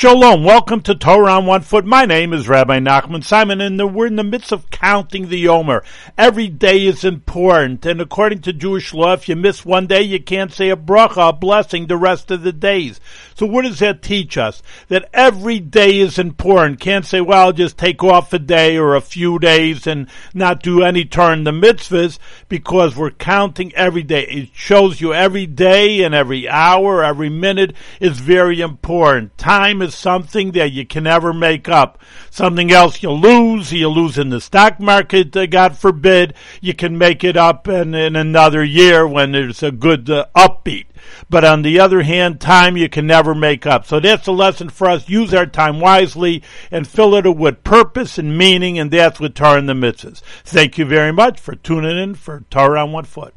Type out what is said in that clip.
Shalom, welcome to Torah on One Foot. My name is Rabbi Nachman Simon, and we're in the midst of counting the Omer. Every day is important, and according to Jewish law, if you miss one day, you can't say a bracha, a blessing, the rest of the days. So what does that teach us? That every day is important. Can't say, well, I'll just take off a day or a few days and not do any turn the mitzvahs because we're counting every day. It shows you every day and every hour, every minute is very important. Time is something that you can never make up. Something else you lose, you lose in the stock market, uh, God forbid. You can make it up in, in another year when there's a good uh, upbeat. But on the other hand, time you can never make up. So that's a lesson for us. Use our time wisely and fill it with purpose and meaning, and that's what Torah the mitzvahs. Thank you very much for tuning in for Torah on One Foot.